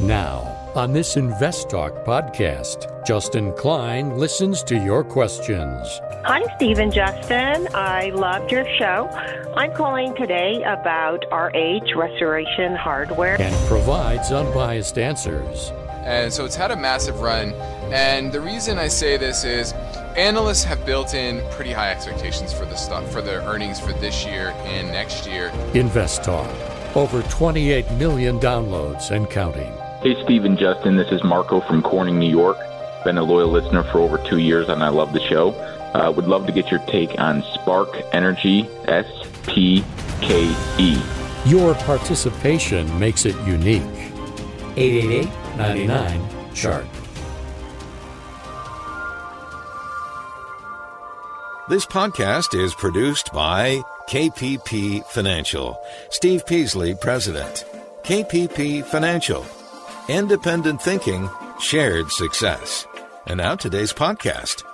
Now, on this Invest Talk podcast, Justin Klein listens to your questions. Hi, Stephen Justin. I loved your show. I'm calling today about RH Restoration Hardware and provides unbiased answers. And so it's had a massive run. And the reason I say this is analysts have built in pretty high expectations for the stock for their earnings for this year and next year. Invest Talk. Over 28 million downloads and counting. Hey, Steve and Justin. This is Marco from Corning, New York. Been a loyal listener for over two years, and I love the show. Uh, would love to get your take on Spark Energy, S P K E. Your participation makes it unique. 888 99 Chart. This podcast is produced by KPP Financial. Steve Peasley, President. KPP Financial independent thinking, shared success. And now today's podcast.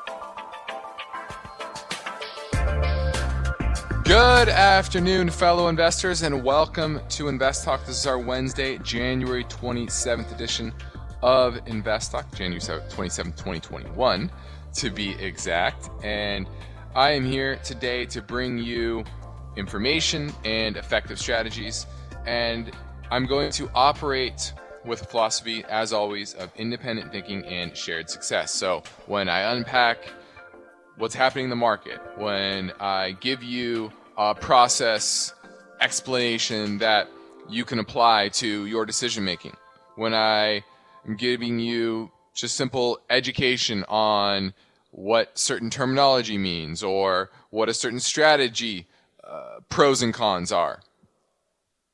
Good afternoon, fellow investors, and welcome to Invest Talk. This is our Wednesday, January 27th edition of Invest Talk, January 27th, 2021, to be exact. And I am here today to bring you information and effective strategies. And I'm going to operate with a philosophy, as always, of independent thinking and shared success. So when I unpack what's happening in the market, when I give you a process explanation that you can apply to your decision making, when I am giving you just simple education on what certain terminology means or what a certain strategy uh, pros and cons are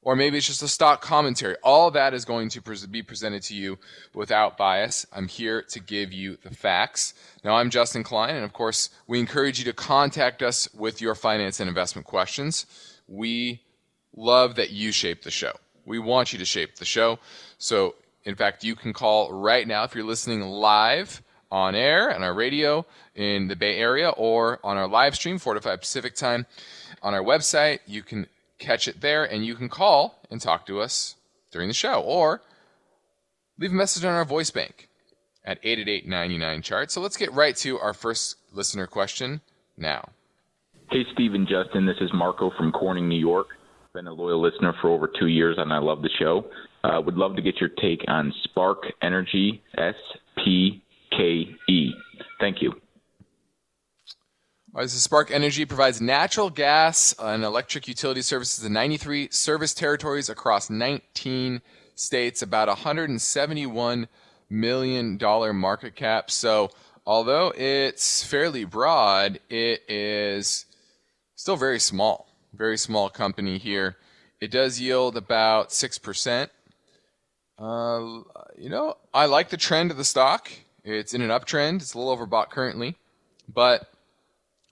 or maybe it's just a stock commentary. All that is going to be presented to you without bias. I'm here to give you the facts. Now, I'm Justin Klein, and of course, we encourage you to contact us with your finance and investment questions. We love that you shape the show. We want you to shape the show. So, in fact, you can call right now if you're listening live on air on our radio in the Bay Area or on our live stream, 4 to 5 Pacific time. On our website, you can catch it there, and you can call and talk to us during the show or leave a message on our voice bank at 888 chart. So let's get right to our first listener question now. Hey, Steve and Justin. This is Marco from Corning, New York. Been a loyal listener for over two years, and I love the show. Uh, would love to get your take on Spark Energy, S P K E. Thank you. So Spark Energy provides natural gas and electric utility services in 93 service territories across 19 states, about 171 million dollar market cap. So, although it's fairly broad, it is still very small. Very small company here. It does yield about 6%. Uh, you know, I like the trend of the stock. It's in an uptrend. It's a little overbought currently, but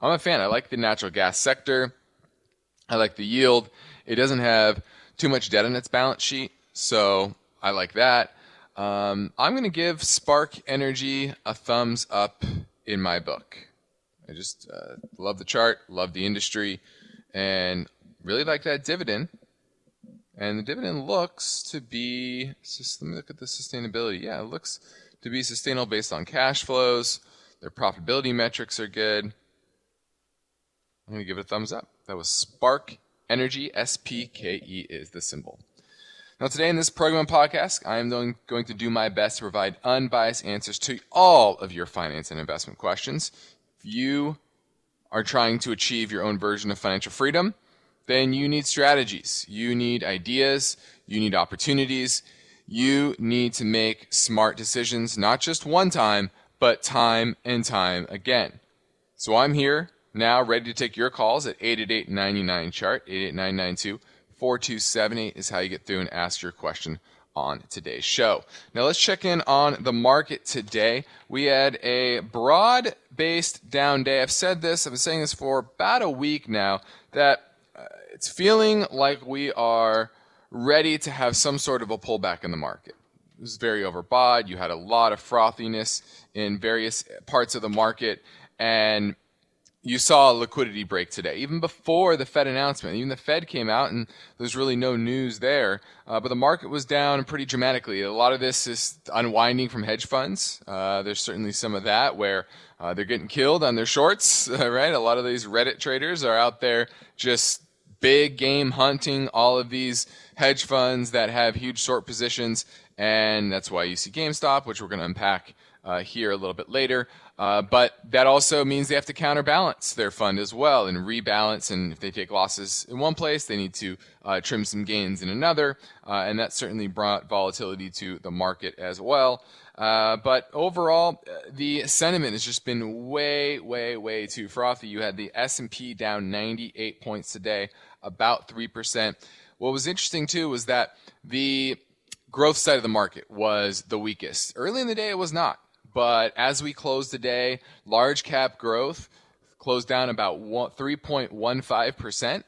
I'm a fan. I like the natural gas sector. I like the yield. It doesn't have too much debt on its balance sheet, so I like that. Um, I'm going to give Spark Energy a thumbs up in my book. I just uh, love the chart, love the industry, and really like that dividend. And the dividend looks to be, just, let me look at the sustainability. Yeah, it looks to be sustainable based on cash flows. Their profitability metrics are good. I'm going to give it a thumbs up. That was Spark Energy. S P K E is the symbol. Now, today in this program podcast, I am going to do my best to provide unbiased answers to all of your finance and investment questions. If you are trying to achieve your own version of financial freedom, then you need strategies. You need ideas. You need opportunities. You need to make smart decisions, not just one time, but time and time again. So I'm here now ready to take your calls at 888 chart 88992 4278 is how you get through and ask your question on today's show. Now let's check in on the market today. We had a broad based down day. I've said this, I've been saying this for about a week now, that uh, it's feeling like we are ready to have some sort of a pullback in the market. It was very overbought. You had a lot of frothiness in various parts of the market. And you saw a liquidity break today, even before the Fed announcement. Even the Fed came out and there's really no news there. Uh, but the market was down pretty dramatically. A lot of this is unwinding from hedge funds. Uh, there's certainly some of that where uh, they're getting killed on their shorts, right? A lot of these Reddit traders are out there just big game hunting all of these hedge funds that have huge short positions. And that's why you see GameStop, which we're going to unpack uh, here a little bit later. Uh, but that also means they have to counterbalance their fund as well and rebalance. And if they take losses in one place, they need to uh, trim some gains in another. Uh, and that certainly brought volatility to the market as well. Uh, but overall, uh, the sentiment has just been way, way, way too frothy. You had the S&P down 98 points today, about 3%. What was interesting too was that the growth side of the market was the weakest. Early in the day, it was not. But as we close the day, large cap growth closed down about 3.15%.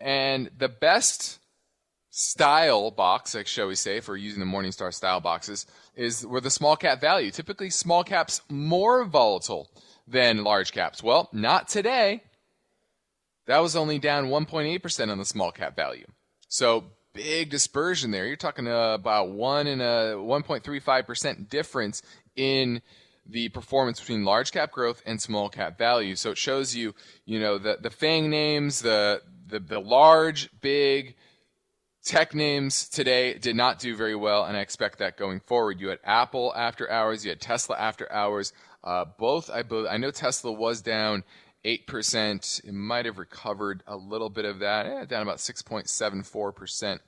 And the best style box, shall we say, for using the Morningstar style boxes, is where the small cap value. Typically, small caps more volatile than large caps. Well, not today. That was only down 1.8% on the small cap value. So big dispersion there. You're talking uh, about one and a 1.35% difference in the performance between large cap growth and small cap value. So it shows you, you know, the the FANG names, the the, the large, big tech names today did not do very well, and I expect that going forward. You had Apple after hours, you had Tesla after hours. Uh, both, I believe, I know Tesla was down 8%. It might have recovered a little bit of that, eh, down about 6.74%,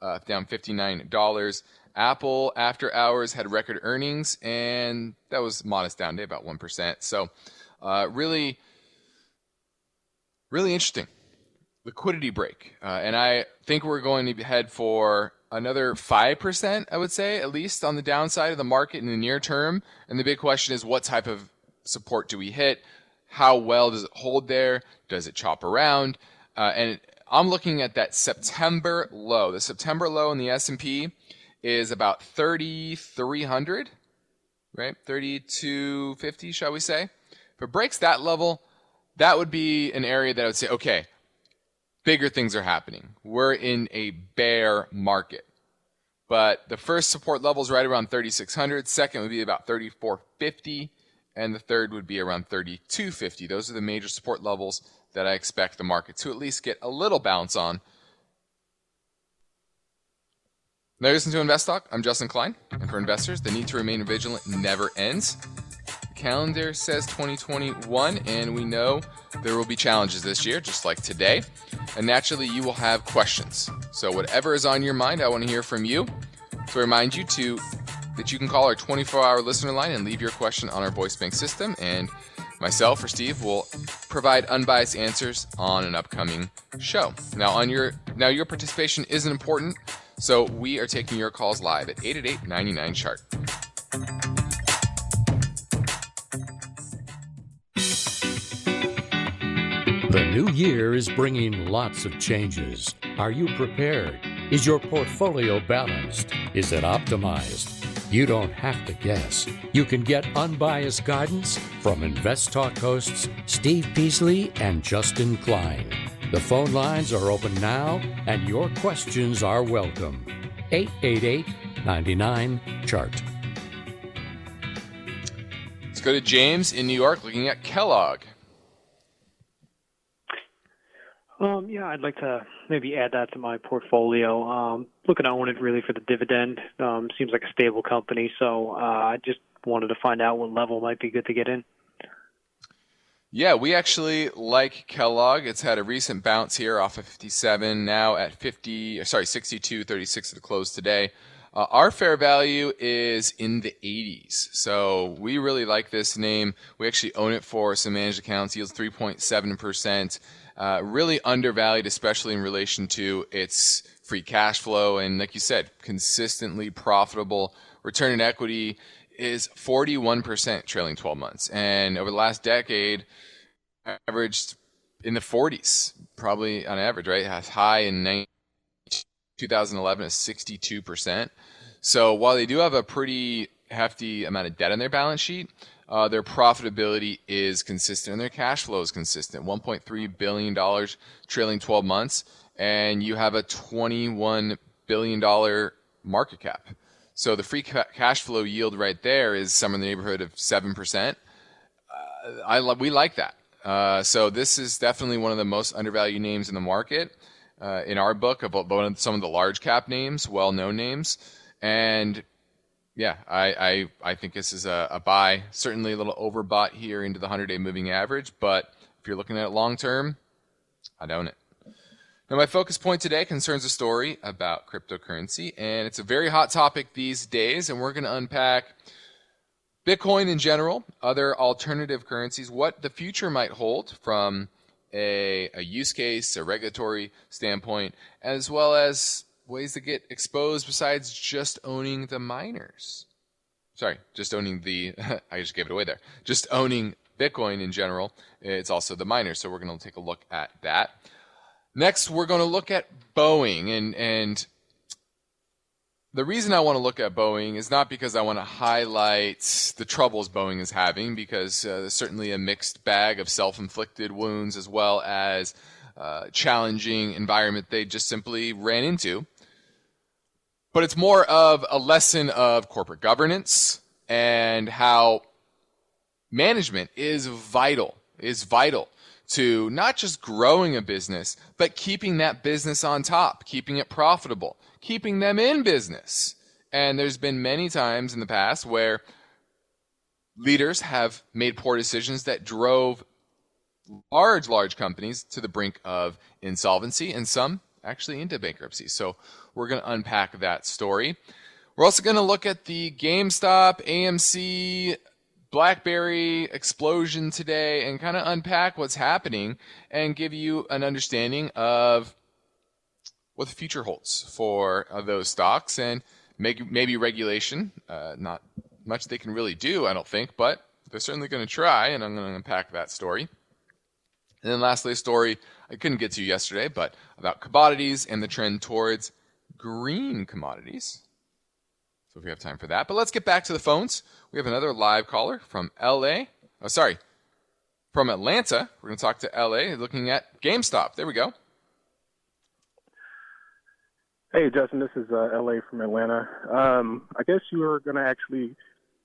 uh, down $59. Apple, after hours, had record earnings, and that was modest down day, about 1%. So, uh, really, really interesting. Liquidity break. Uh, and I think we're going to head for another 5%, I would say, at least on the downside of the market in the near term. And the big question is what type of support do we hit? How well does it hold there? Does it chop around? Uh, and I'm looking at that September low. The September low in the S&P is about 3,300, right? 3,250, shall we say? If it breaks that level, that would be an area that I would say, okay, bigger things are happening. We're in a bear market. But the first support level is right around 3,600. Second would be about 3,450 and the third would be around 3250. Those are the major support levels that I expect the market to at least get a little bounce on. Now, listen to Invest Talk. I'm Justin Klein, and for investors, the need to remain vigilant never ends. The calendar says 2021, and we know there will be challenges this year, just like today. And naturally, you will have questions. So, whatever is on your mind, I want to hear from you. I remind you to that you can call our 24 hour listener line and leave your question on our voice bank system. And myself or Steve will provide unbiased answers on an upcoming show. Now, on your now your participation isn't important, so we are taking your calls live at 888-99 chart. The new year is bringing lots of changes. Are you prepared? Is your portfolio balanced? Is it optimized? You don't have to guess. You can get unbiased guidance from Invest Talk hosts Steve Peasley and Justin Klein. The phone lines are open now, and your questions are welcome. 888 99 Chart. Let's go to James in New York looking at Kellogg. Um, yeah, I'd like to maybe add that to my portfolio. Um, looking to own it really for the dividend. Um, seems like a stable company, so uh, I just wanted to find out what level might be good to get in. Yeah, we actually like Kellogg. It's had a recent bounce here off of 57, now at 50, sorry, 62, 36 at the close today. Uh, our fair value is in the 80s. So we really like this name. We actually own it for some managed accounts, yields 3.7%. Uh, really undervalued, especially in relation to its free cash flow. And like you said, consistently profitable. Return on equity is 41% trailing 12 months. And over the last decade, averaged in the 40s, probably on average, right? As high in 2011 is 62%. So while they do have a pretty hefty amount of debt on their balance sheet. Uh, their profitability is consistent and their cash flow is consistent. $1.3 billion trailing 12 months, and you have a $21 billion market cap. So the free ca- cash flow yield right there is somewhere in the neighborhood of 7%. Uh, I lo- we like that. Uh, so this is definitely one of the most undervalued names in the market uh, in our book of some of the large cap names, well known names. And yeah, I, I, I think this is a, a, buy. Certainly a little overbought here into the 100 day moving average, but if you're looking at it long term, I'd own it. Now, my focus point today concerns a story about cryptocurrency, and it's a very hot topic these days, and we're going to unpack Bitcoin in general, other alternative currencies, what the future might hold from a, a use case, a regulatory standpoint, as well as ways to get exposed besides just owning the miners. Sorry, just owning the, I just gave it away there. Just owning Bitcoin in general. It's also the miners. So we're going to take a look at that. Next, we're going to look at Boeing and, and the reason I want to look at Boeing is not because I want to highlight the troubles Boeing is having, because uh, there's certainly a mixed bag of self inflicted wounds as well as uh, challenging environment they just simply ran into but it's more of a lesson of corporate governance and how management is vital, is vital to not just growing a business, but keeping that business on top, keeping it profitable, keeping them in business. And there's been many times in the past where leaders have made poor decisions that drove large, large companies to the brink of insolvency and some actually into bankruptcy. So we're going to unpack that story. We're also going to look at the GameStop, AMC, BlackBerry explosion today and kind of unpack what's happening and give you an understanding of what the future holds for uh, those stocks and maybe, maybe regulation. Uh, not much they can really do, I don't think, but they're certainly going to try, and I'm going to unpack that story. And then lastly, a story I couldn't get to yesterday, but about commodities and the trend towards green commodities. So if we have time for that. But let's get back to the phones. We have another live caller from LA. Oh, sorry. From Atlanta. We're going to talk to LA looking at GameStop. There we go. Hey, Justin. This is uh, LA from Atlanta. Um, I guess you were going to actually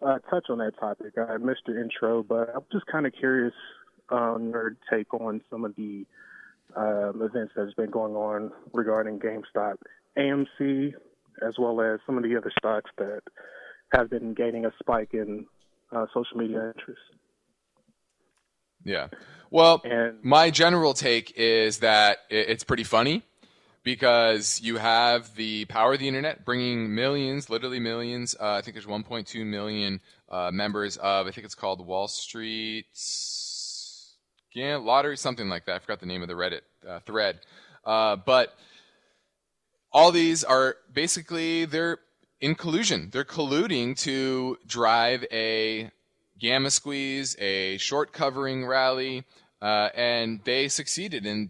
uh, touch on that topic. I missed your intro, but I'm just kind of curious on your take on some of the um, events that's been going on regarding GameStop, AMC, as well as some of the other stocks that have been gaining a spike in uh, social media interest. Yeah. Well, and, my general take is that it's pretty funny because you have the power of the internet bringing millions, literally millions. Uh, I think there's 1.2 million uh, members of, I think it's called Wall Street yeah, lottery, something like that. I forgot the name of the Reddit uh, thread. Uh, but all these are basically they're in collusion. They're colluding to drive a gamma squeeze, a short covering rally, uh, and they succeeded. And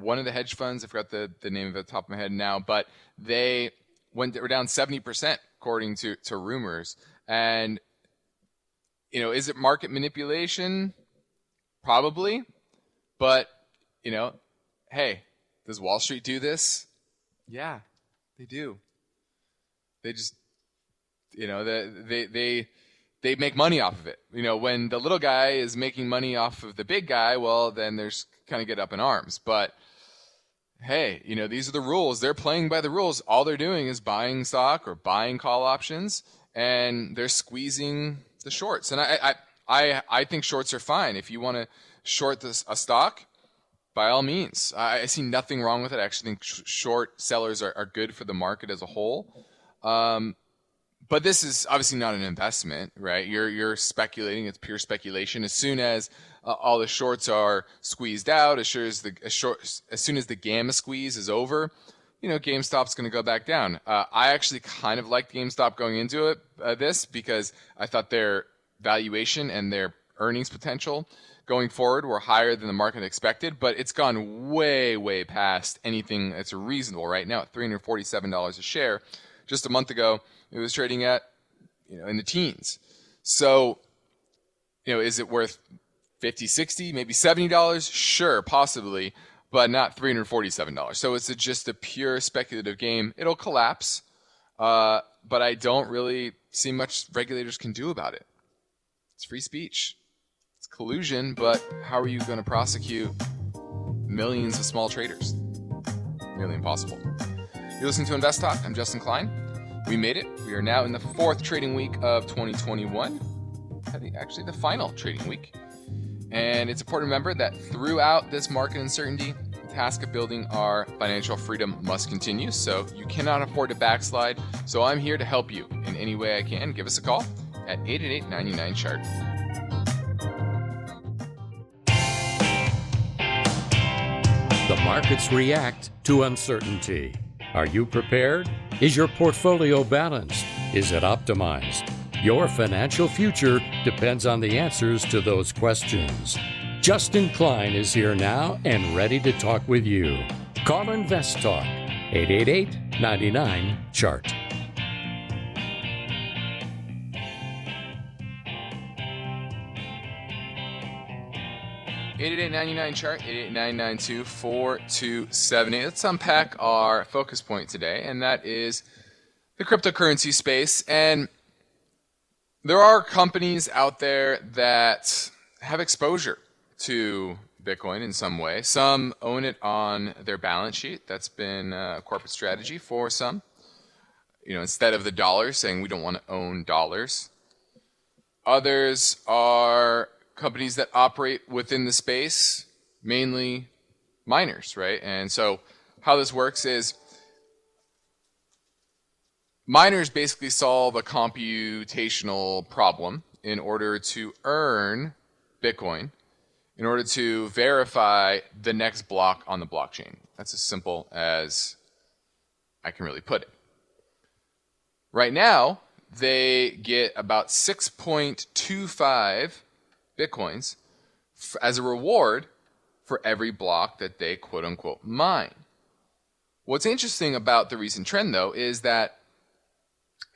one of the hedge funds, I forgot the, the name of it the top of my head now, but they went they were down seventy percent according to to rumors. And you know, is it market manipulation? Probably. But, you know, hey, does Wall Street do this? Yeah, they do. They just, you know, they, they, they, they make money off of it. You know, when the little guy is making money off of the big guy, well, then there's kind of get up in arms. But hey, you know, these are the rules. They're playing by the rules. All they're doing is buying stock or buying call options, and they're squeezing the shorts. And I, I, I, I think shorts are fine. If you want to short this, a stock, by all means. I, I, see nothing wrong with it. I actually think sh- short sellers are, are good for the market as a whole. Um, but this is obviously not an investment, right? You're you're speculating. It's pure speculation. As soon as uh, all the shorts are squeezed out, as sure as the as, short, as soon as the gamma squeeze is over, you know, GameStop's going to go back down. Uh, I actually kind of liked GameStop going into it uh, this because I thought their valuation and their earnings potential going forward were higher than the market expected, but it's gone way, way past anything that's reasonable right now at $347 a share. Just a month ago, it was trading at you know, in the teens. So, you know, is it worth 50, 60, maybe $70? Sure, possibly, but not $347. So it's a, just a pure speculative game. It'll collapse, uh, but I don't really see much regulators can do about it. It's free speech. It's collusion, but how are you going to prosecute millions of small traders? Nearly impossible. You're listening to Invest Talk. I'm Justin Klein. We made it. We are now in the fourth trading week of 2021. Actually, the final trading week. And it's important to remember that throughout this market uncertainty, the task of building our financial freedom must continue. So you cannot afford to backslide. So I'm here to help you in any way I can. Give us a call at 888 99 chart. The markets react to uncertainty. Are you prepared? Is your portfolio balanced? Is it optimized? Your financial future depends on the answers to those questions. Justin Klein is here now and ready to talk with you. Call Invest Talk 888 99 Chart. 8899 chart 888 Let's unpack our focus point today, and that is the cryptocurrency space. And there are companies out there that have exposure to Bitcoin in some way. Some own it on their balance sheet. That's been a corporate strategy for some. You know, instead of the dollar, saying we don't want to own dollars. Others are companies that operate within the space, mainly miners, right? And so how this works is miners basically solve a computational problem in order to earn Bitcoin, in order to verify the next block on the blockchain. That's as simple as I can really put it. Right now, they get about 6.25 bitcoins f- as a reward for every block that they quote unquote mine. What's interesting about the recent trend, though, is that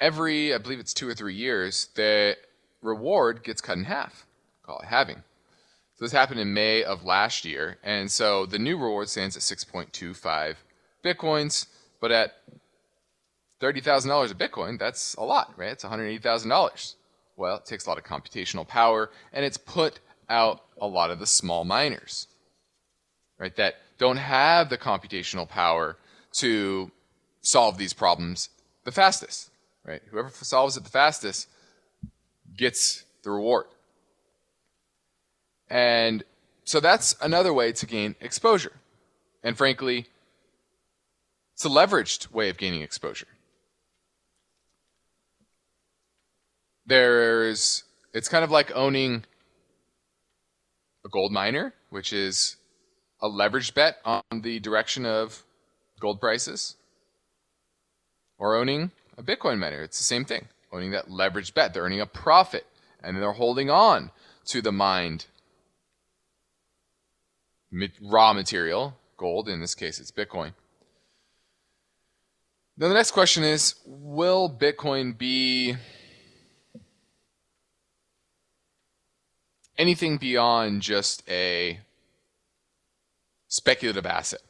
every, I believe it's two or three years, the reward gets cut in half. Call it halving. So this happened in May of last year, and so the new reward stands at 6.25 bitcoins, but at $30,000 a bitcoin, that's a lot, right? It's $180,000. Well, it takes a lot of computational power, and it's put out a lot of the small miners, right, that don't have the computational power to solve these problems the fastest, right? Whoever solves it the fastest gets the reward. And so that's another way to gain exposure. And frankly, it's a leveraged way of gaining exposure. There's it's kind of like owning a gold miner, which is a leveraged bet on the direction of gold prices, or owning a Bitcoin miner. It's the same thing. Owning that leveraged bet. They're earning a profit and they're holding on to the mined raw material, gold, in this case it's Bitcoin. Then the next question is Will Bitcoin be anything beyond just a speculative asset.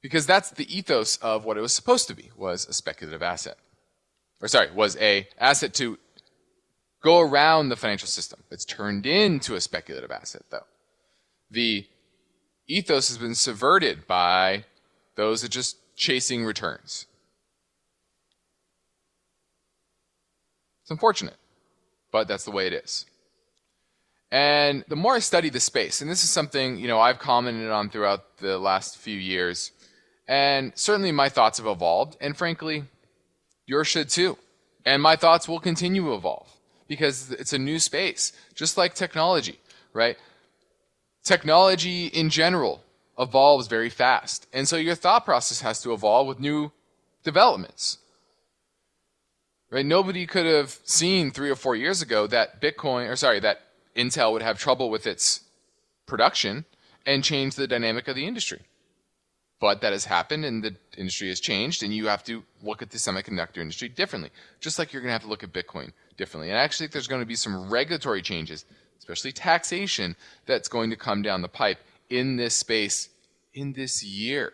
Because that's the ethos of what it was supposed to be, was a speculative asset. Or sorry, was a asset to go around the financial system. It's turned into a speculative asset though. The ethos has been subverted by those that just chasing returns. It's unfortunate but that's the way it is. And the more I study the space, and this is something, you know, I've commented on throughout the last few years, and certainly my thoughts have evolved, and frankly, yours should too. And my thoughts will continue to evolve because it's a new space, just like technology, right? Technology in general evolves very fast. And so your thought process has to evolve with new developments. Right? Nobody could have seen three or four years ago that Bitcoin, or sorry, that Intel would have trouble with its production and change the dynamic of the industry. But that has happened and the industry has changed, and you have to look at the semiconductor industry differently, just like you're going to have to look at Bitcoin differently. And I actually think there's going to be some regulatory changes, especially taxation, that's going to come down the pipe in this space in this year.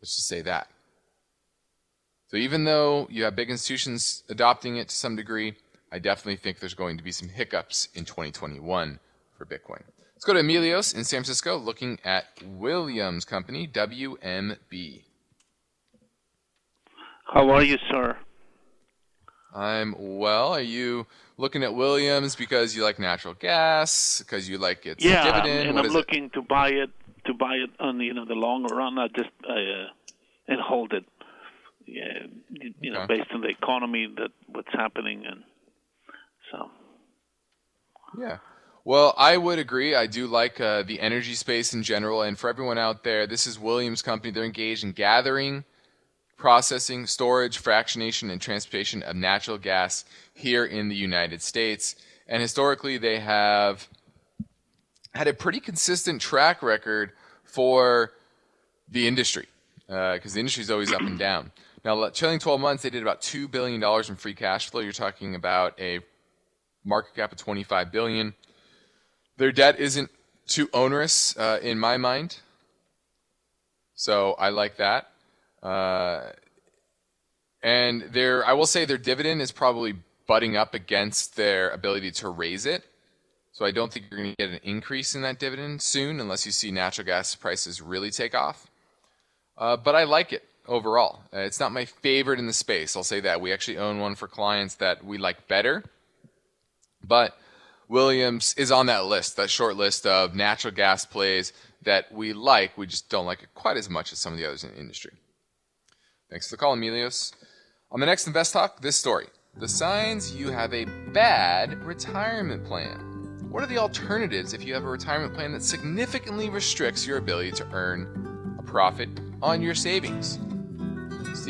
Let's just say that. So even though you have big institutions adopting it to some degree, I definitely think there's going to be some hiccups in 2021 for Bitcoin. Let's go to Emilios in San Francisco looking at Williams Company, WMB. How are you, sir? I'm well. Are you looking at Williams because you like natural gas, because you like its yeah, dividend? and What I'm is it? looking to buy it to buy it on you know the long run, I just uh, and hold it. Yeah, you, you know, Okay. based on the economy that what's happening, and so Yeah. Well, I would agree. I do like uh, the energy space in general. And for everyone out there, this is Williams Company. They're engaged in gathering, processing, storage, fractionation, and transportation of natural gas here in the United States. And historically, they have had a pretty consistent track record for the industry because the industry is always up and down. Now, trailing 12 months, they did about $2 billion in free cash flow. You're talking about a market cap of 25 billion. Their debt isn't too onerous uh, in my mind, so I like that. Uh, and their, I will say, their dividend is probably butting up against their ability to raise it. So I don't think you're going to get an increase in that dividend soon, unless you see natural gas prices really take off. Uh, but I like it overall. Uh, it's not my favorite in the space. I'll say that. We actually own one for clients that we like better. But Williams is on that list, that short list of natural gas plays that we like. We just don't like it quite as much as some of the others in the industry. Thanks for the call, Emilios. On the next Invest Talk, this story The signs you have a bad retirement plan. What are the alternatives if you have a retirement plan that significantly restricts your ability to earn a profit on your savings?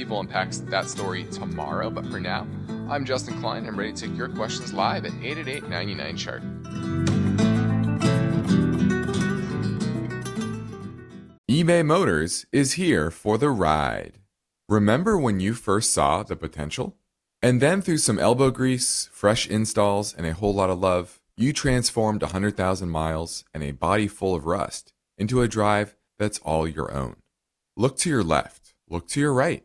Will unpack that story tomorrow, but for now, I'm Justin Klein. I'm ready to take your questions live at 888 99 Chart. eBay Motors is here for the ride. Remember when you first saw the potential? And then through some elbow grease, fresh installs, and a whole lot of love, you transformed 100,000 miles and a body full of rust into a drive that's all your own. Look to your left, look to your right.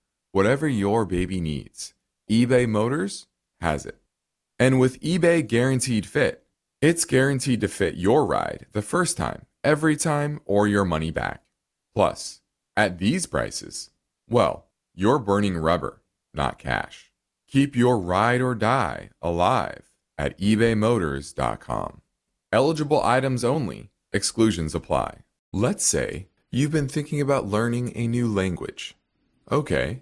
whatever your baby needs, eBay Motors has it. And with eBay Guaranteed Fit, it's guaranteed to fit your ride the first time, every time, or your money back. Plus, at these prices, well, you're burning rubber, not cash. Keep your ride or die alive at ebaymotors.com. Eligible items only, exclusions apply. Let's say you've been thinking about learning a new language. Okay,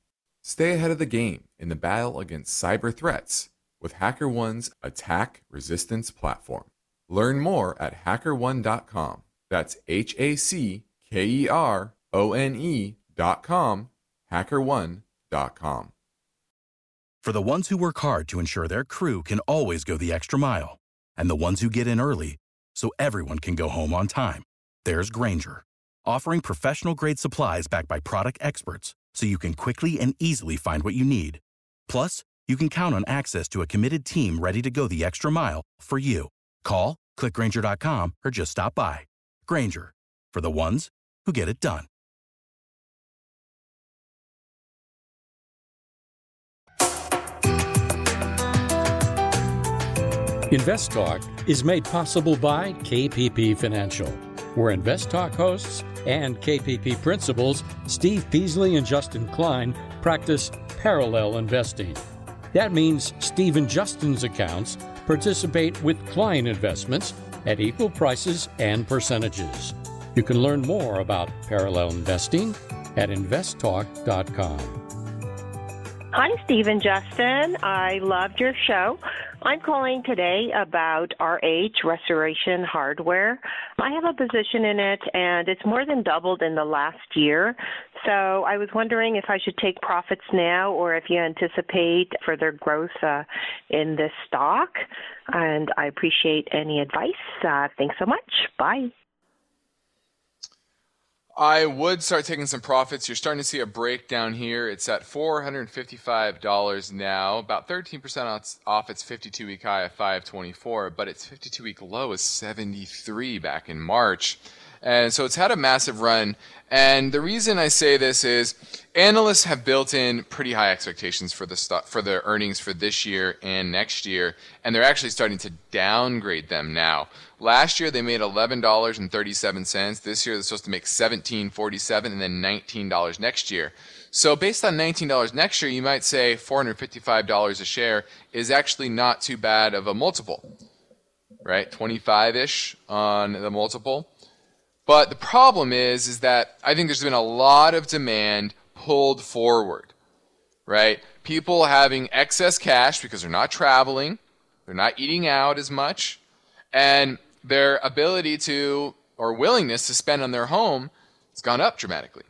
stay ahead of the game in the battle against cyber threats with HackerOne's attack resistance platform. Learn more at hackerone.com. That's H A C K E R O N E.com, hackerone.com. For the ones who work hard to ensure their crew can always go the extra mile, and the ones who get in early so everyone can go home on time, there's Grainger, offering professional grade supplies backed by product experts so you can quickly and easily find what you need. Plus, you can count on access to a committed team ready to go the extra mile for you. Call, clickgrainger.com, or just stop by. Grainger, for the ones who get it done. Invest Talk is made possible by KPP Financial, where Invest Talk hosts and KPP principals Steve Peasley and Justin Klein practice parallel investing. That means Steve and Justin's accounts participate with client investments at equal prices and percentages. You can learn more about parallel investing at investtalk.com. Hi, Steve and Justin. I loved your show. I'm calling today about RH Restoration Hardware. I have a position in it, and it's more than doubled in the last year. So I was wondering if I should take profits now or if you anticipate further growth uh, in this stock. And I appreciate any advice. Uh, thanks so much. Bye. I would start taking some profits. You're starting to see a breakdown here. It's at $455 now, about 13% off its 52 week high of 524, but its 52 week low is 73 back in March. And so it's had a massive run. And the reason I say this is analysts have built in pretty high expectations for the stock, for the earnings for this year and next year, and they're actually starting to downgrade them now. Last year they made $11.37. This year they're supposed to make $17.47 and then $19 next year. So based on $19 next year, you might say $455 a share is actually not too bad of a multiple. Right? 25ish on the multiple. But the problem is, is that I think there's been a lot of demand pulled forward, right? People having excess cash because they're not traveling, they're not eating out as much, and their ability to or willingness to spend on their home has gone up dramatically.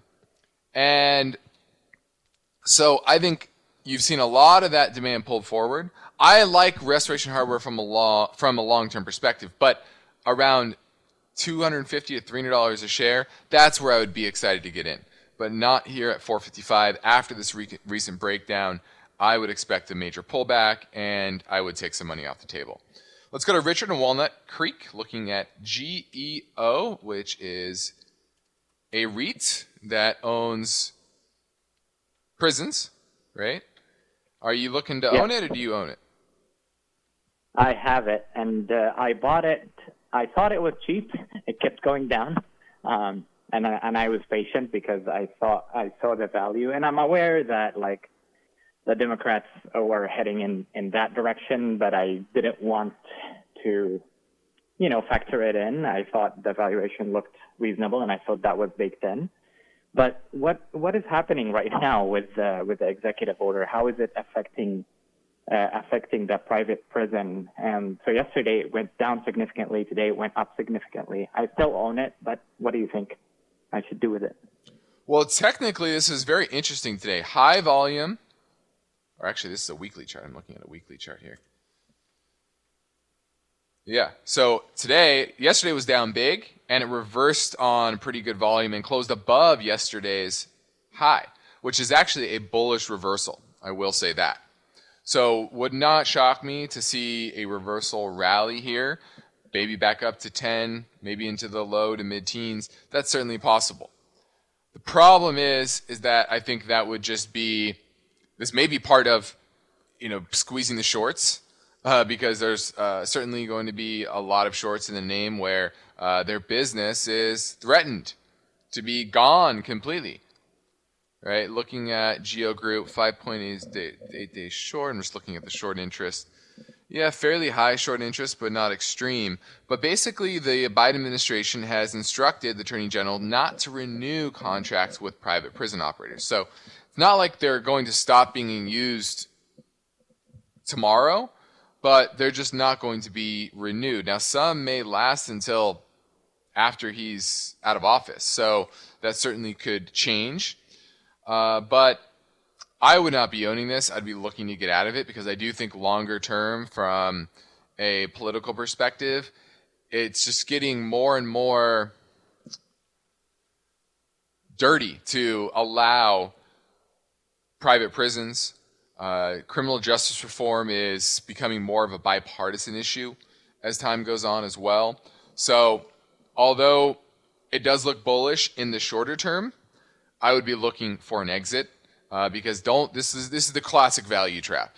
And so I think you've seen a lot of that demand pulled forward. I like restoration hardware from a law from a long-term perspective, but around 250 to 300 dollars a share, that's where I would be excited to get in. But not here at 455 after this re- recent breakdown. I would expect a major pullback and I would take some money off the table. Let's go to Richard in Walnut Creek looking at GEO, which is a REIT that owns prisons, right? Are you looking to Yeah. own it, or do you own it? I have it, and uh, I bought it. I thought it was cheap. It kept going down, um, and I, and I was patient because I thought I saw the value, and I'm aware that like the Democrats were heading in in that direction, but I didn't want to, you know, factor it in. I thought the valuation looked reasonable, and I thought that was baked in. But what what is happening right now with uh, with the executive order? How is it affecting uh, affecting the private prison. And so yesterday it went down significantly. Today it went up significantly. I still own it, but what do you think I should do with it? Well, technically, this is very interesting today. High volume, or actually, this is a weekly chart. I'm looking at a weekly chart here. Yeah. So today, yesterday was down big, and it reversed on pretty good volume and closed above yesterday's high, which is actually a bullish reversal. I will say that. So would not shock me to see a reversal rally here, maybe back up to 10, maybe into the low to mid teens. That's certainly possible. The problem is, is that I think that would just be, this may be part of, you know, squeezing the shorts, uh, because there's uh, certainly going to be a lot of shorts in the name where uh, their business is threatened to be gone completely. Right, looking at Geo Group, 5.8 day, days short. I'm just looking at the short interest. Yeah, fairly high short interest, but not extreme. But basically, the Biden administration has instructed the Attorney General not to renew contracts with private prison operators. So it's not like they're going to stop being used tomorrow, but they're just not going to be renewed. Now, some may last until after he's out of office. So that certainly could change. Uh, but I would not be owning this. I'd be looking to get out of it because I do think longer term, from a political perspective, it's just getting more and more dirty to allow private prisons. Uh, criminal justice reform is becoming more of a bipartisan issue as time goes on as well. So, although it does look bullish in the shorter term, I would be looking for an exit uh, because don't this is this is the classic value trap.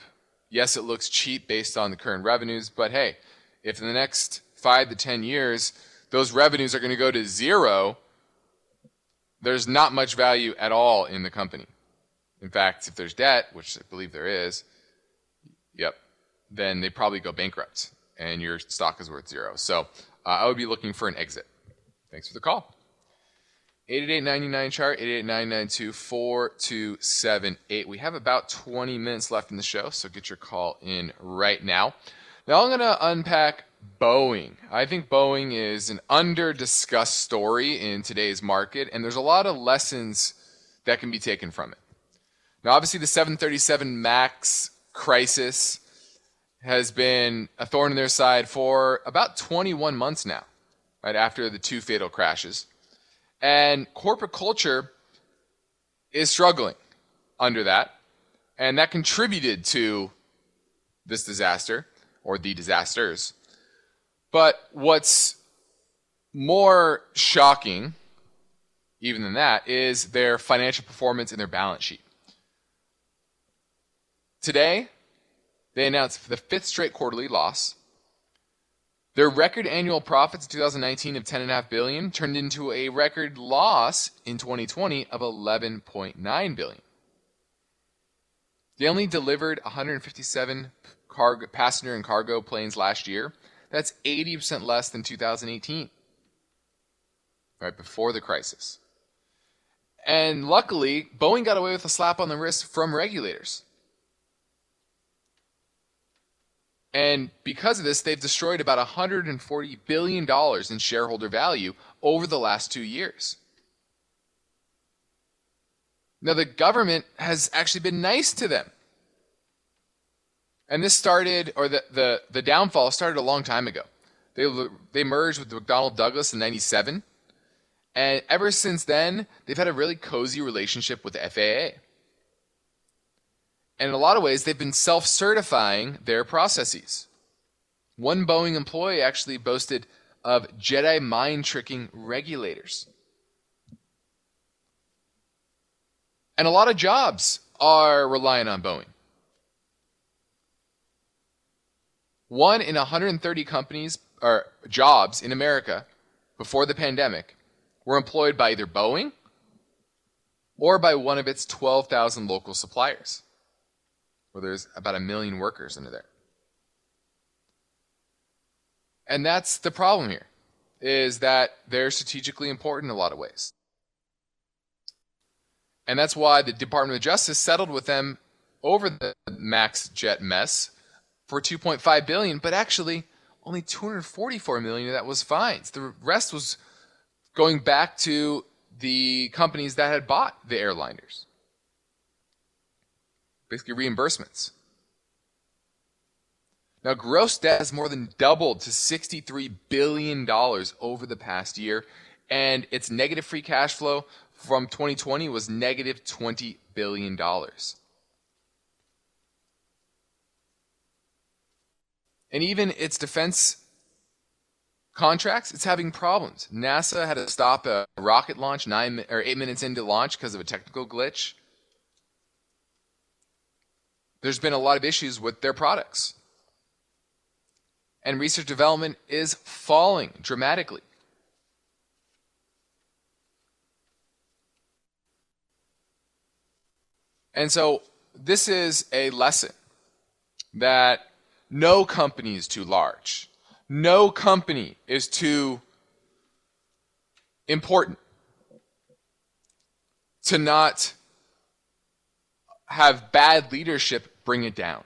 Yes, it looks cheap based on the current revenues, but hey, if in the next five to ten years those revenues are going to go to zero, there's not much value at all in the company. In fact, if there's debt, which I believe there is, yep, then they probably go bankrupt and your stock is worth zero. So uh, I would be looking for an exit. Thanks for the call. 888-99 chart 888-992-4278 we have about 20 minutes left in the show so get your call in right now now i'm going to unpack boeing i think boeing is an under discussed story in today's market and there's a lot of lessons that can be taken from it now obviously the 737 max crisis has been a thorn in their side for about 21 months now right after the two fatal crashes and corporate culture is struggling under that. And that contributed to this disaster or the disasters. But what's more shocking, even than that, is their financial performance and their balance sheet. Today, they announced the fifth straight quarterly loss. Their record annual profits in 2019 of 10.5 billion turned into a record loss in 2020 of 11.9 billion. They only delivered 157 cargo, passenger and cargo planes last year. That's 80% less than 2018, right before the crisis. And luckily, Boeing got away with a slap on the wrist from regulators. And because of this, they've destroyed about $140 billion in shareholder value over the last two years. Now, the government has actually been nice to them. And this started, or the, the, the downfall started a long time ago. They, they merged with McDonnell Douglas in 97. And ever since then, they've had a really cozy relationship with the FAA. And in a lot of ways, they've been self certifying their processes. One Boeing employee actually boasted of Jedi mind tricking regulators. And a lot of jobs are relying on Boeing. one in 130 companies or jobs in America before the pandemic were employed by either Boeing or by one of its 12,000 local suppliers, where there's about a million workers under there. And that's the problem here, is that they're strategically important in a lot of ways. And that's why the Department of Justice settled with them over the Max Jet mess for 2.5 billion, but actually only 244 million of that was fines. The rest was going back to the companies that had bought the airliners. Basically reimbursements. Now, gross debt has more than doubled to $63 billion over the past year, and its negative free cash flow from 2020 was negative $20 billion. And even its defense contracts, it's having problems. NASA had to stop a rocket launch nine or eight minutes into launch because of a technical glitch. There's been a lot of issues with their products. And research development is falling dramatically. And so this is a lesson that no company is too large. No company is too important to not have bad leadership bring it down.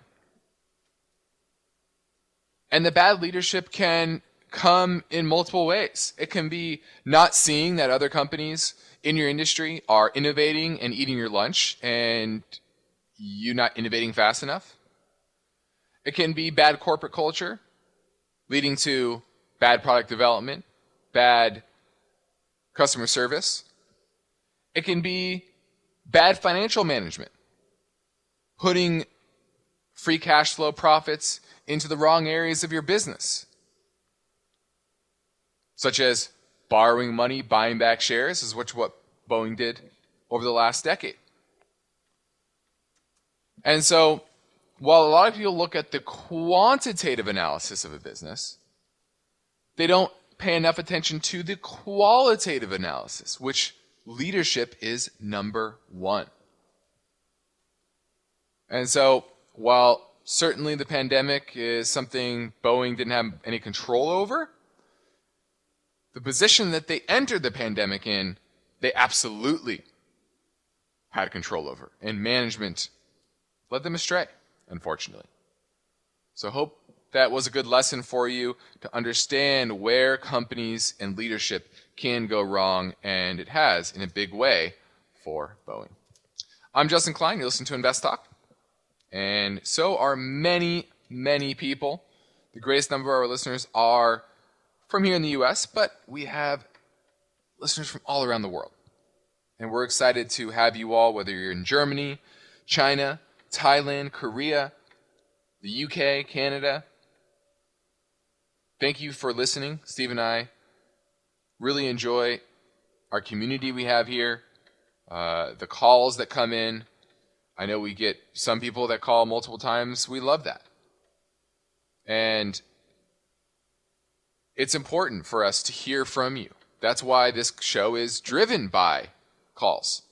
And the bad leadership can come in multiple ways. It can be not seeing that other companies in your industry are innovating and eating your lunch and you not innovating fast enough. It can be bad corporate culture leading to bad product development, bad customer service. It can be bad financial management, putting free cash flow profits into the wrong areas of your business, such as borrowing money, buying back shares, is which what Boeing did over the last decade. And so, while a lot of people look at the quantitative analysis of a business, they don't pay enough attention to the qualitative analysis, which leadership is number one. And so, while certainly the pandemic is something Boeing didn't have any control over, the position that they entered the pandemic in, they absolutely had control over. And management led them astray, unfortunately. So, hope that was a good lesson for you to understand where companies and leadership can go wrong, and it has in a big way for Boeing. I'm Justin Klein. You listen to Invest Talk. And so are many, many people. The greatest number of our listeners are from here in the US, but we have listeners from all around the world. And we're excited to have you all, whether you're in Germany, China, Thailand, Korea, the UK, Canada. Thank you for listening. Steve and I really enjoy our community we have here, uh, the calls that come in. I know we get some people that call multiple times. We love that. And it's important for us to hear from you. That's why this show is driven by calls,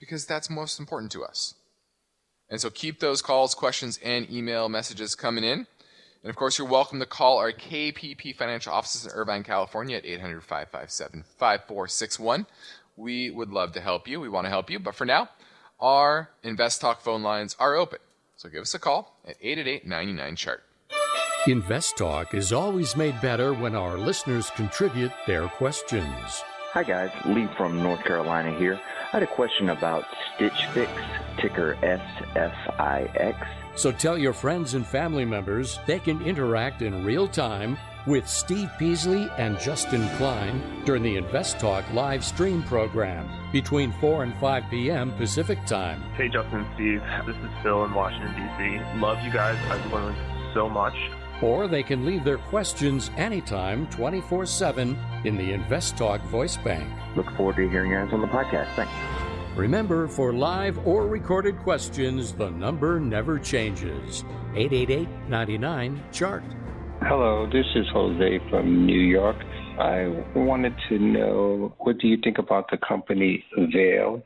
because that's most important to us. And so keep those calls, questions, and email messages coming in. And of course, you're welcome to call our KPP financial offices in Irvine, California at 800 557 5461. We would love to help you. We want to help you. But for now, our Invest Talk phone lines are open. So give us a call at 888 99 chart. Invest Talk is always made better when our listeners contribute their questions. Hi, guys. Lee from North Carolina here. I had a question about Stitch Fix, ticker SFIX. So tell your friends and family members they can interact in real time with Steve Peasley and Justin Klein during the Invest Talk live stream program between 4 and 5 p.m. Pacific Time. Hey, Justin and Steve. This is Phil in Washington, D.C. Love you guys. I've learned so much. Or they can leave their questions anytime, 24 7, in the Invest Talk voice bank. Look forward to hearing you guys on the podcast. Thanks. Remember, for live or recorded questions, the number never changes 888 99 Chart. Hello, this is Jose from New York. I wanted to know what do you think about the company Vale?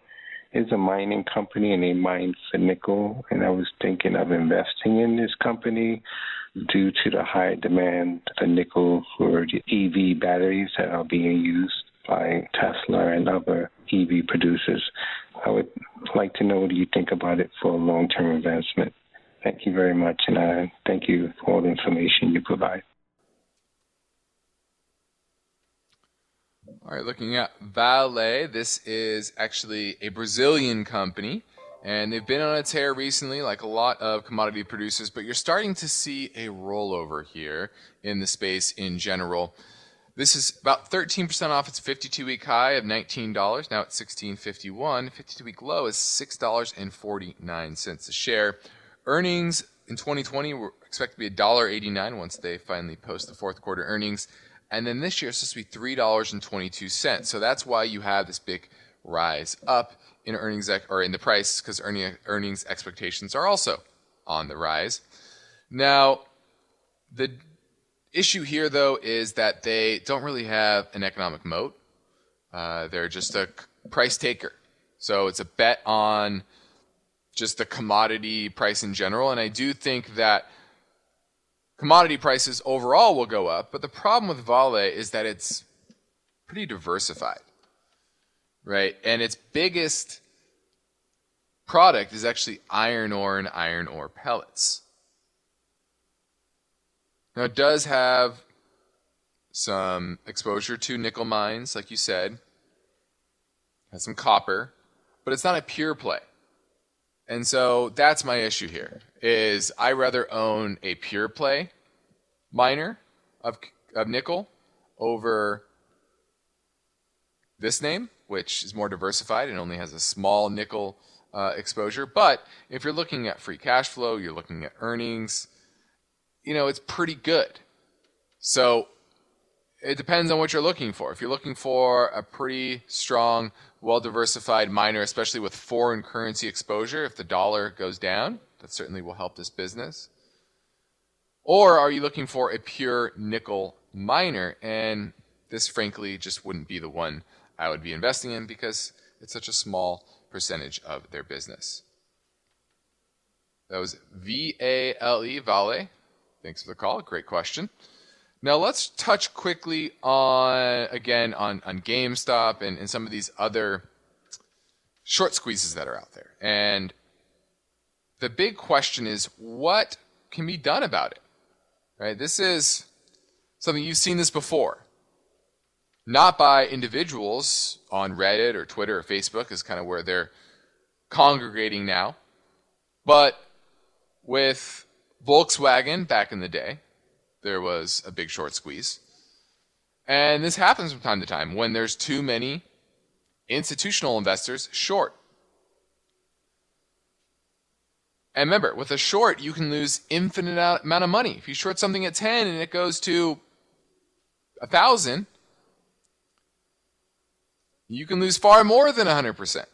It's a mining company and they mine for nickel. And I was thinking of investing in this company due to the high demand for nickel for the EV batteries that are being used by Tesla and other EV producers. I would like to know what do you think about it for a long term investment. Thank you very much, and uh, thank you for all the information you provide. All right, looking at Vale, this is actually a Brazilian company, and they've been on a tear recently, like a lot of commodity producers, but you're starting to see a rollover here in the space in general. This is about 13% off its 52 week high of $19. Now it's $16.51. 52 week low is $6.49 a share. Earnings in 2020 were expected to be $1.89 once they finally post the fourth quarter earnings. And then this year it's supposed to be $3.22. So that's why you have this big rise up in earnings or in the price because earning, earnings expectations are also on the rise. Now, the issue here though is that they don't really have an economic moat. Uh, they're just a price taker. So it's a bet on just the commodity price in general. And I do think that commodity prices overall will go up. But the problem with Vale is that it's pretty diversified, right? And its biggest product is actually iron ore and iron ore pellets. Now, it does have some exposure to nickel mines, like you said, has some copper, but it's not a pure play. And so that's my issue here is I rather own a pure play miner of, of nickel over this name, which is more diversified and only has a small nickel uh, exposure. But if you're looking at free cash flow, you're looking at earnings, you know, it's pretty good. So it depends on what you're looking for. If you're looking for a pretty strong, well diversified miner, especially with foreign currency exposure, if the dollar goes down, that certainly will help this business. Or are you looking for a pure nickel miner? And this, frankly, just wouldn't be the one I would be investing in because it's such a small percentage of their business. That was V A L E, Vale. Thanks for the call. Great question. Now let's touch quickly on again on, on GameStop and, and some of these other short squeezes that are out there. And the big question is what can be done about it? Right? This is something you've seen this before. Not by individuals on Reddit or Twitter or Facebook is kind of where they're congregating now, but with Volkswagen back in the day, there was a big short squeeze. And this happens from time to time when there's too many institutional investors short. And remember, with a short, you can lose infinite amount of money. If you short something at 10 and it goes to a 1,000, you can lose far more than 100%.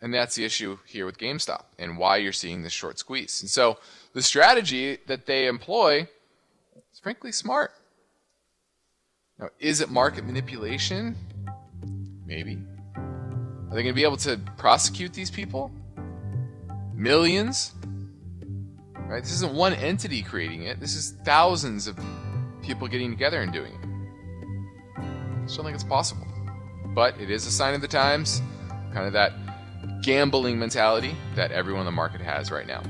And that's the issue here with GameStop and why you're seeing this short squeeze. And so the strategy that they employ frankly smart. Now, is it market manipulation? Maybe. Are they going to be able to prosecute these people? millions. Right? This isn't one entity creating it. This is thousands of people getting together and doing it. I don't think it's possible. But it is a sign of the times, kind of that gambling mentality that everyone in the market has right now.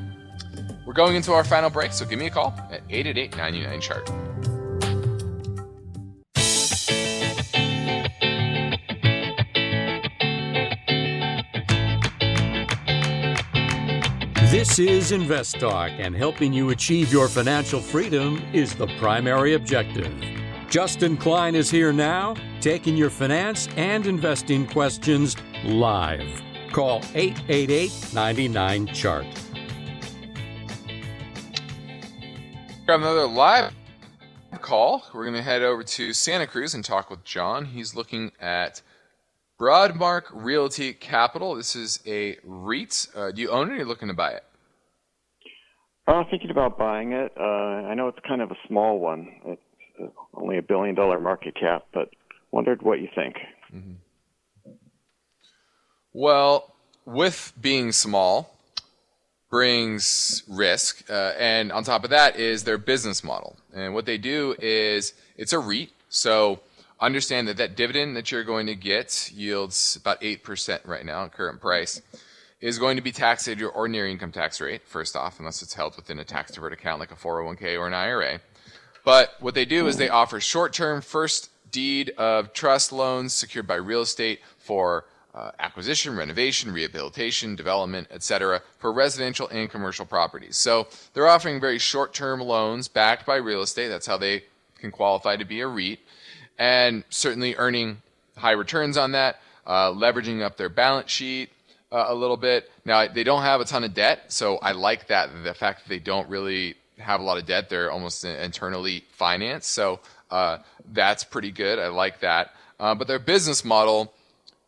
We're going into our final break, so give me a call at 888 99 chart. This is Invest Talk, and helping you achieve your financial freedom is the primary objective. Justin Klein is here now, taking your finance and investing questions live. Call 888 99 Chart. Grab another live call. We're going to head over to Santa Cruz and talk with John. He's looking at Broadmark Realty Capital. This is a REIT. Uh, do you own it or are you looking to buy it? Uh, thinking about buying it. Uh, I know it's kind of a small one. It's uh, only a billion dollar market cap, but wondered what you think. Mm-hmm. Well, with being small brings risk, uh, and on top of that is their business model. And what they do is it's a REIT, so understand that that dividend that you're going to get yields about 8% right now current price is going to be taxed at your ordinary income tax rate, first off, unless it's held within a tax deferred account like a 401k or an IRA. But what they do is they offer short term first deed of trust loans secured by real estate for uh, acquisition, renovation, rehabilitation, development, etc., for residential and commercial properties. So they're offering very short term loans backed by real estate. That's how they can qualify to be a REIT and certainly earning high returns on that, uh, leveraging up their balance sheet uh, a little bit. Now they don't have a ton of debt, so I like that the fact that they don't really have a lot of debt. They're almost internally financed, so uh, that's pretty good. I like that. Uh, but their business model,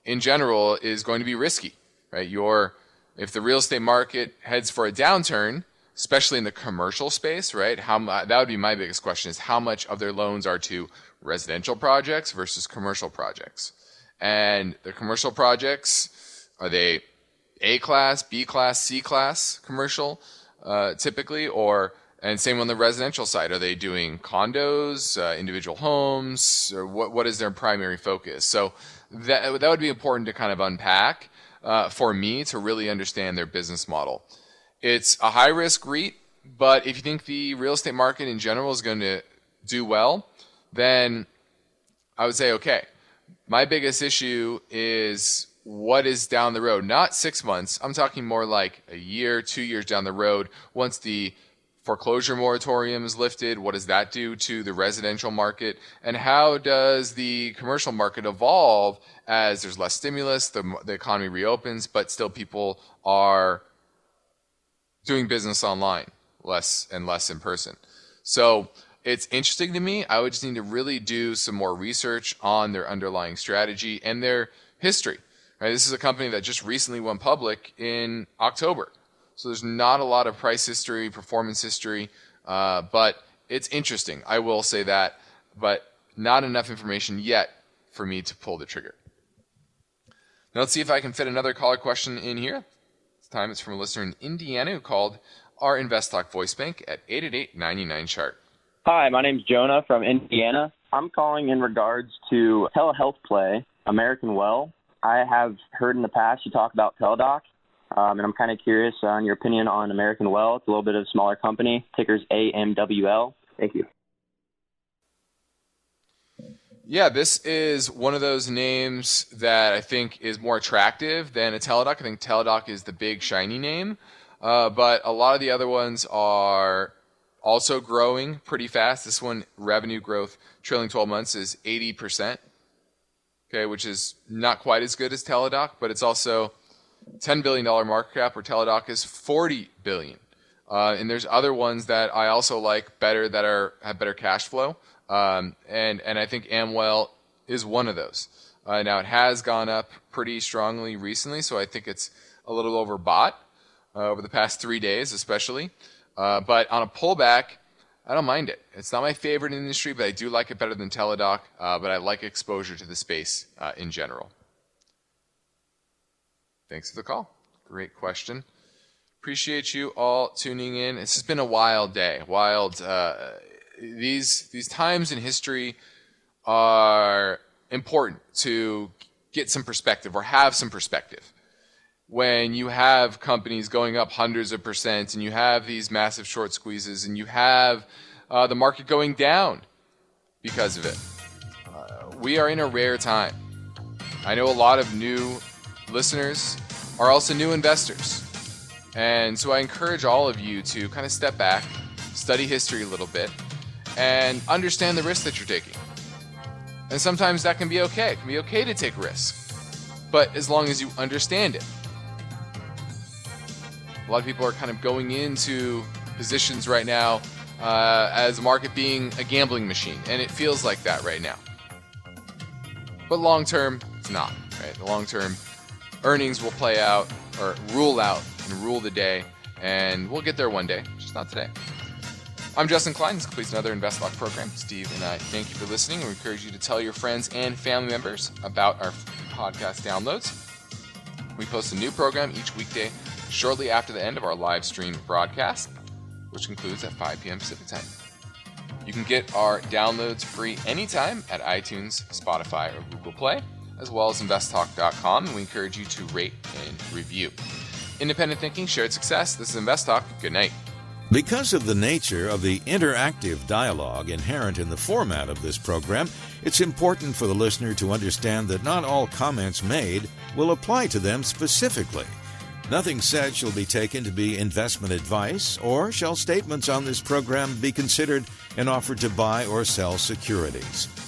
in general, is going to be risky, right? Your if the real estate market heads for a downturn, especially in the commercial space, right? How that would be my biggest question: is how much of their loans are to residential projects versus commercial projects. And the commercial projects, are they A class, B class, C class commercial uh, typically? Or, and same on the residential side, are they doing condos, uh, individual homes, or what, what is their primary focus? So that, that would be important to kind of unpack uh, for me to really understand their business model. It's a high risk REIT, but if you think the real estate market in general is going to do well, then I would say, okay, my biggest issue is what is down the road, not six months. I'm talking more like a year, two years down the road. Once the foreclosure moratorium is lifted, what does that do to the residential market? And how does the commercial market evolve as there's less stimulus, the, the economy reopens, but still people are doing business online less and less in person? So it's interesting to me. I would just need to really do some more research on their underlying strategy and their history. Right? This is a company that just recently went public in October. So there's not a lot of price history, performance history, uh, but it's interesting. I will say that, but not enough information yet for me to pull the trigger. Now let's see if I can fit another caller question in here. This time it's from a listener in Indiana who called our InvestTalk voice bank at 888 99 chart. Hi, my name's Jonah from Indiana. I'm calling in regards to telehealth play, American Well. I have heard in the past you talk about Teladoc, um, and I'm kind of curious on your opinion on American Well. It's a little bit of a smaller company. Ticker's AMWL. Thank you. Yeah, this is one of those names that I think is more attractive than a Teladoc. I think Teladoc is the big shiny name, uh, but a lot of the other ones are also growing pretty fast. This one, revenue growth trailing 12 months is 80%, okay, which is not quite as good as Teladoc, but it's also $10 billion market cap where Teladoc is 40 billion. Uh, and there's other ones that I also like better that are have better cash flow. Um, and, and I think Amwell is one of those. Uh, now, it has gone up pretty strongly recently, so I think it's a little overbought uh, over the past three days, especially. Uh, but on a pullback, I don't mind it. It's not my favorite industry, but I do like it better than Teladoc. Uh, but I like exposure to the space uh, in general. Thanks for the call. Great question. Appreciate you all tuning in. This has been a wild day. Wild. Uh, these these times in history are important to get some perspective or have some perspective when you have companies going up hundreds of percent and you have these massive short squeezes and you have uh, the market going down because of it. Uh, we are in a rare time. I know a lot of new listeners are also new investors. And so I encourage all of you to kind of step back, study history a little bit, and understand the risk that you're taking. And sometimes that can be okay. It can be okay to take risk, but as long as you understand it. A lot of people are kind of going into positions right now uh, as the market being a gambling machine, and it feels like that right now. But long term, it's not. Right, the long term earnings will play out or rule out and rule the day, And we'll get there one day, just not today. I'm Justin Klein. This completes another InvestTalk program. Steve and I thank you for listening. We encourage you to tell your friends and family members about our podcast downloads. We post a new program each weekday shortly after the end of our live stream broadcast, which concludes at 5 p.m. Pacific time. You can get our downloads free anytime at iTunes, Spotify, or Google Play, as well as investtalk.com, and we encourage you to rate and review. Independent thinking, shared success. This is InvestTalk. Good night. Because of the nature of the interactive dialogue inherent in the format of this program, it's important for the listener to understand that not all comments made will apply to them specifically. Nothing said shall be taken to be investment advice, or shall statements on this program be considered an offer to buy or sell securities.